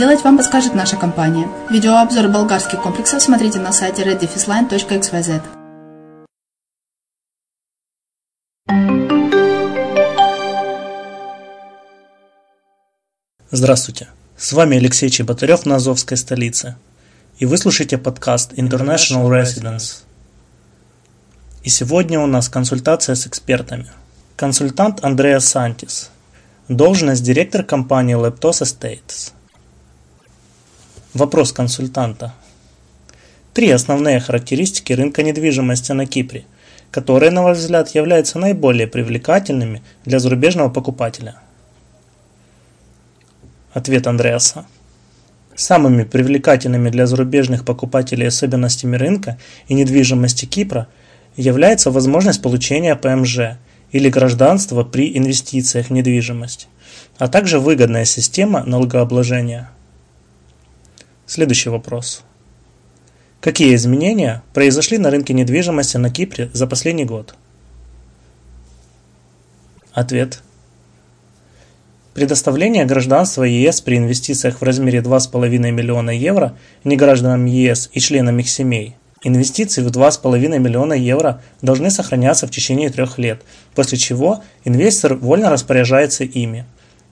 вам подскажет наша компания. Видеообзор болгарских комплексов смотрите на сайте reddefisline.xyz. Здравствуйте. С вами Алексей Чеботарев на Азовской столице. И вы слушаете подкаст International Residence. И сегодня у нас консультация с экспертами. Консультант Андреа Сантис. Должность директор компании Leptos Estates. Вопрос консультанта. Три основные характеристики рынка недвижимости на Кипре, которые, на ваш взгляд, являются наиболее привлекательными для зарубежного покупателя. Ответ Андреаса. Самыми привлекательными для зарубежных покупателей особенностями рынка и недвижимости Кипра является возможность получения ПМЖ или гражданства при инвестициях в недвижимость, а также выгодная система налогообложения. Следующий вопрос. Какие изменения произошли на рынке недвижимости на Кипре за последний год? Ответ. Предоставление гражданства ЕС при инвестициях в размере 2,5 миллиона евро негражданам ЕС и членам их семей. Инвестиции в 2,5 миллиона евро должны сохраняться в течение трех лет, после чего инвестор вольно распоряжается ими.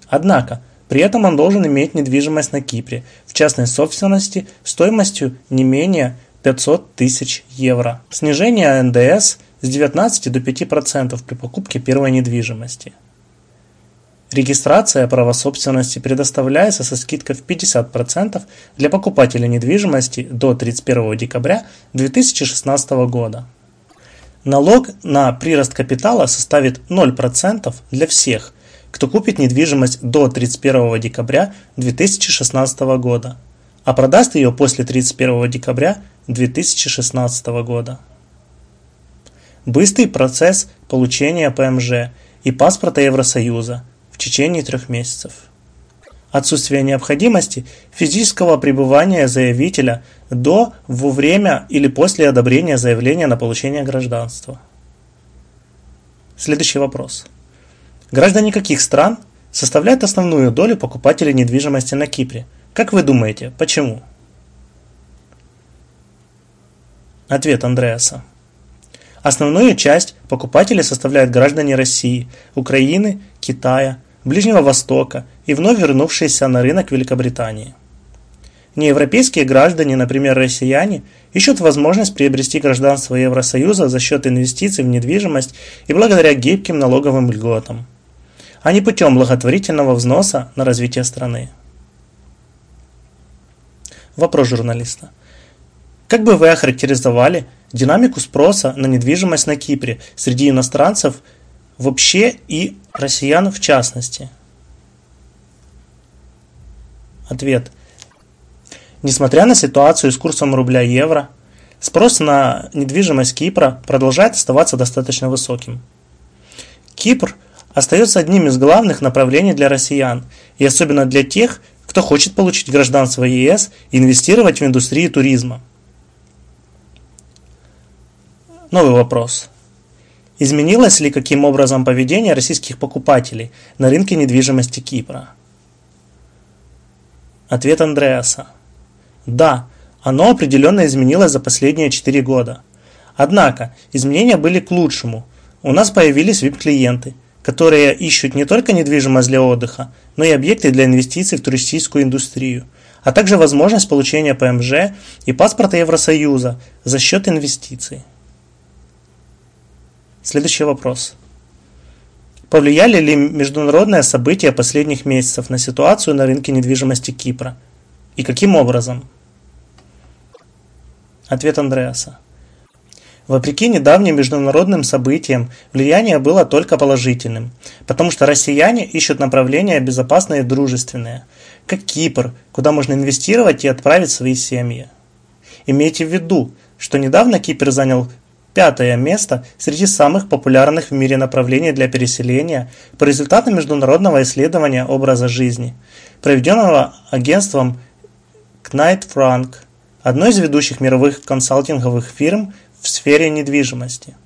Однако, при этом он должен иметь недвижимость на Кипре, в частной собственности, стоимостью не менее 500 тысяч евро. Снижение НДС с 19 до 5% при покупке первой недвижимости. Регистрация права собственности предоставляется со скидкой в 50% для покупателя недвижимости до 31 декабря 2016 года. Налог на прирост капитала составит 0% для всех, кто купит недвижимость до 31 декабря 2016 года, а продаст ее после 31 декабря 2016 года. Быстрый процесс получения ПМЖ и паспорта Евросоюза в течение трех месяцев. Отсутствие необходимости физического пребывания заявителя до, во время или после одобрения заявления на получение гражданства. Следующий вопрос. Граждане каких стран составляют основную долю покупателей недвижимости на Кипре? Как вы думаете, почему? Ответ Андреаса. Основную часть покупателей составляют граждане России, Украины, Китая, Ближнего Востока и вновь вернувшиеся на рынок Великобритании. Неевропейские граждане, например россияне, ищут возможность приобрести гражданство Евросоюза за счет инвестиций в недвижимость и благодаря гибким налоговым льготам а не путем благотворительного взноса на развитие страны. Вопрос журналиста. Как бы вы охарактеризовали динамику спроса на недвижимость на Кипре среди иностранцев вообще и россиян в частности? Ответ. Несмотря на ситуацию с курсом рубля-евро, спрос на недвижимость Кипра продолжает оставаться достаточно высоким. Кипр – остается одним из главных направлений для россиян, и особенно для тех, кто хочет получить гражданство ЕС и инвестировать в индустрию туризма. Новый вопрос. Изменилось ли каким образом поведение российских покупателей на рынке недвижимости Кипра? Ответ Андреаса. Да, оно определенно изменилось за последние 4 года. Однако, изменения были к лучшему. У нас появились VIP-клиенты – которые ищут не только недвижимость для отдыха, но и объекты для инвестиций в туристическую индустрию, а также возможность получения ПМЖ и паспорта Евросоюза за счет инвестиций. Следующий вопрос. Повлияли ли международные события последних месяцев на ситуацию на рынке недвижимости Кипра? И каким образом? Ответ Андреаса. Вопреки недавним международным событиям, влияние было только положительным, потому что россияне ищут направления безопасные и дружественные, как Кипр, куда можно инвестировать и отправить свои семьи. Имейте в виду, что недавно Кипр занял пятое место среди самых популярных в мире направлений для переселения по результатам международного исследования образа жизни, проведенного агентством Knight Frank, одной из ведущих мировых консалтинговых фирм в сфере недвижимости.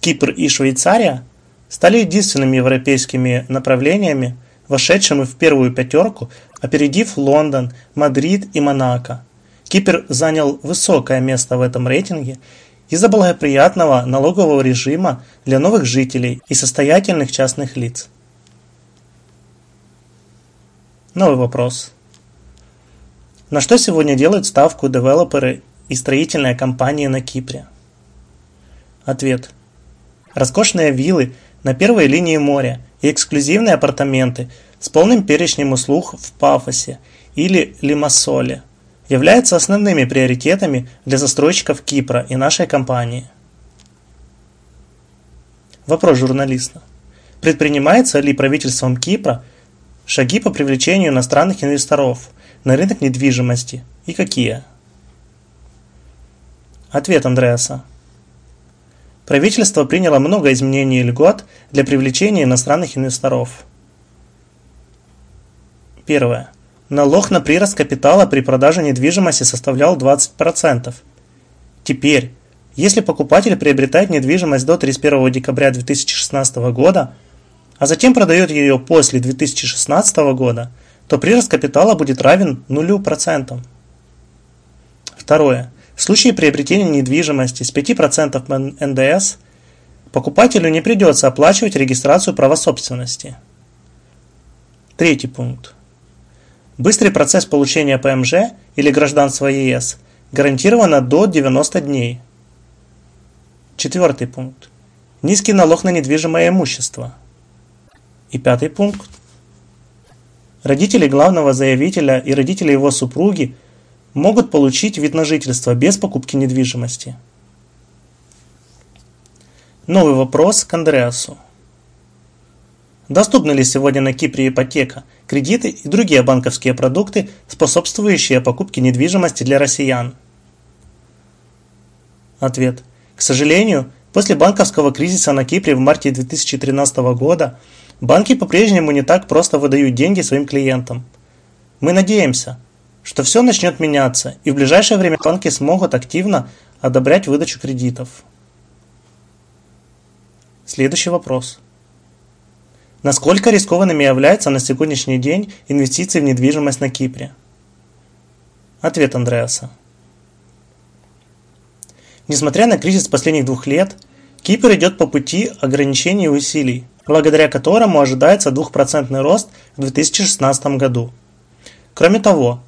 Кипр и Швейцария стали единственными европейскими направлениями, вошедшими в первую пятерку, опередив Лондон, Мадрид и Монако. Кипр занял высокое место в этом рейтинге из-за благоприятного налогового режима для новых жителей и состоятельных частных лиц. Новый вопрос. На что сегодня делают ставку девелоперы и строительная компания на Кипре? Ответ. Роскошные виллы на первой линии моря и эксклюзивные апартаменты с полным перечнем услуг в Пафосе или Лимассоле являются основными приоритетами для застройщиков Кипра и нашей компании. Вопрос журналиста. Предпринимается ли правительством Кипра шаги по привлечению иностранных инвесторов на рынок недвижимости и какие? Ответ Андреаса. Правительство приняло много изменений и льгот для привлечения иностранных инвесторов. Первое. Налог на прирост капитала при продаже недвижимости составлял 20%. Теперь, если покупатель приобретает недвижимость до 31 декабря 2016 года, а затем продает ее после 2016 года, то прирост капитала будет равен 0%. Второе. В случае приобретения недвижимости с 5% НДС покупателю не придется оплачивать регистрацию права собственности. Третий пункт. Быстрый процесс получения ПМЖ или гражданства ЕС гарантировано до 90 дней. Четвертый пункт. Низкий налог на недвижимое имущество. И пятый пункт. Родители главного заявителя и родители его супруги могут получить вид на жительство без покупки недвижимости. Новый вопрос к Андреасу. Доступны ли сегодня на Кипре ипотека, кредиты и другие банковские продукты, способствующие покупке недвижимости для россиян? Ответ. К сожалению, после банковского кризиса на Кипре в марте 2013 года банки по-прежнему не так просто выдают деньги своим клиентам. Мы надеемся, что все начнет меняться и в ближайшее время банки смогут активно одобрять выдачу кредитов. Следующий вопрос. Насколько рискованными являются на сегодняшний день инвестиции в недвижимость на Кипре? Ответ Андреаса. Несмотря на кризис последних двух лет, Кипр идет по пути ограничений усилий, благодаря которому ожидается 2% рост в 2016 году. Кроме того,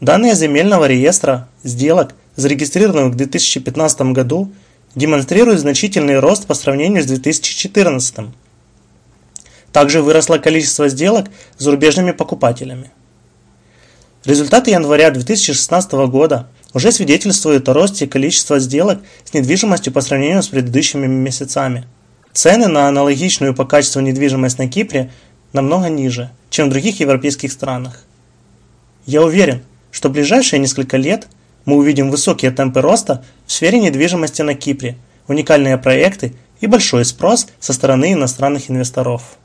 данные земельного реестра сделок, зарегистрированных в 2015 году, демонстрируют значительный рост по сравнению с 2014 также выросло количество сделок с зарубежными покупателями. Результаты января 2016 года уже свидетельствуют о росте количества сделок с недвижимостью по сравнению с предыдущими месяцами. Цены на аналогичную по качеству недвижимость на Кипре намного ниже, чем в других европейских странах. Я уверен, что в ближайшие несколько лет мы увидим высокие темпы роста в сфере недвижимости на Кипре, уникальные проекты и большой спрос со стороны иностранных инвесторов.